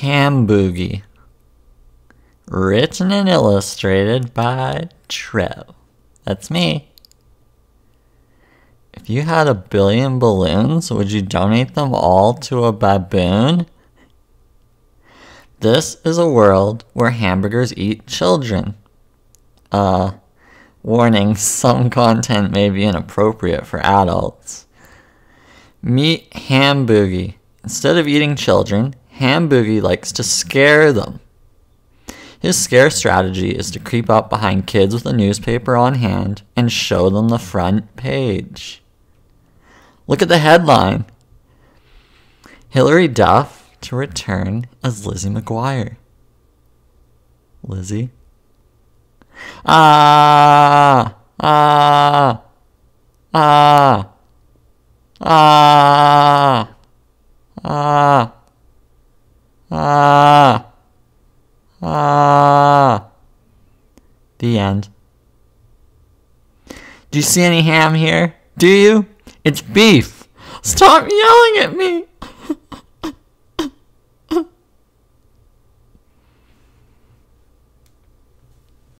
Ham. Written and illustrated by Trev. That's me. If you had a billion balloons, would you donate them all to a baboon? This is a world where hamburgers eat children. Uh, warning, some content may be inappropriate for adults. Meet Ham. Instead of eating children, Ham Boogie likes to scare them. His scare strategy is to creep up behind kids with a newspaper on hand and show them the front page. Look at the headline Hilary Duff to return as Lizzie McGuire. Lizzie? Ah! Ah! Ah! Ah! Ah! Ah! Ah! The end. Do you see any ham here? Do you? It's beef! Stop yelling at me!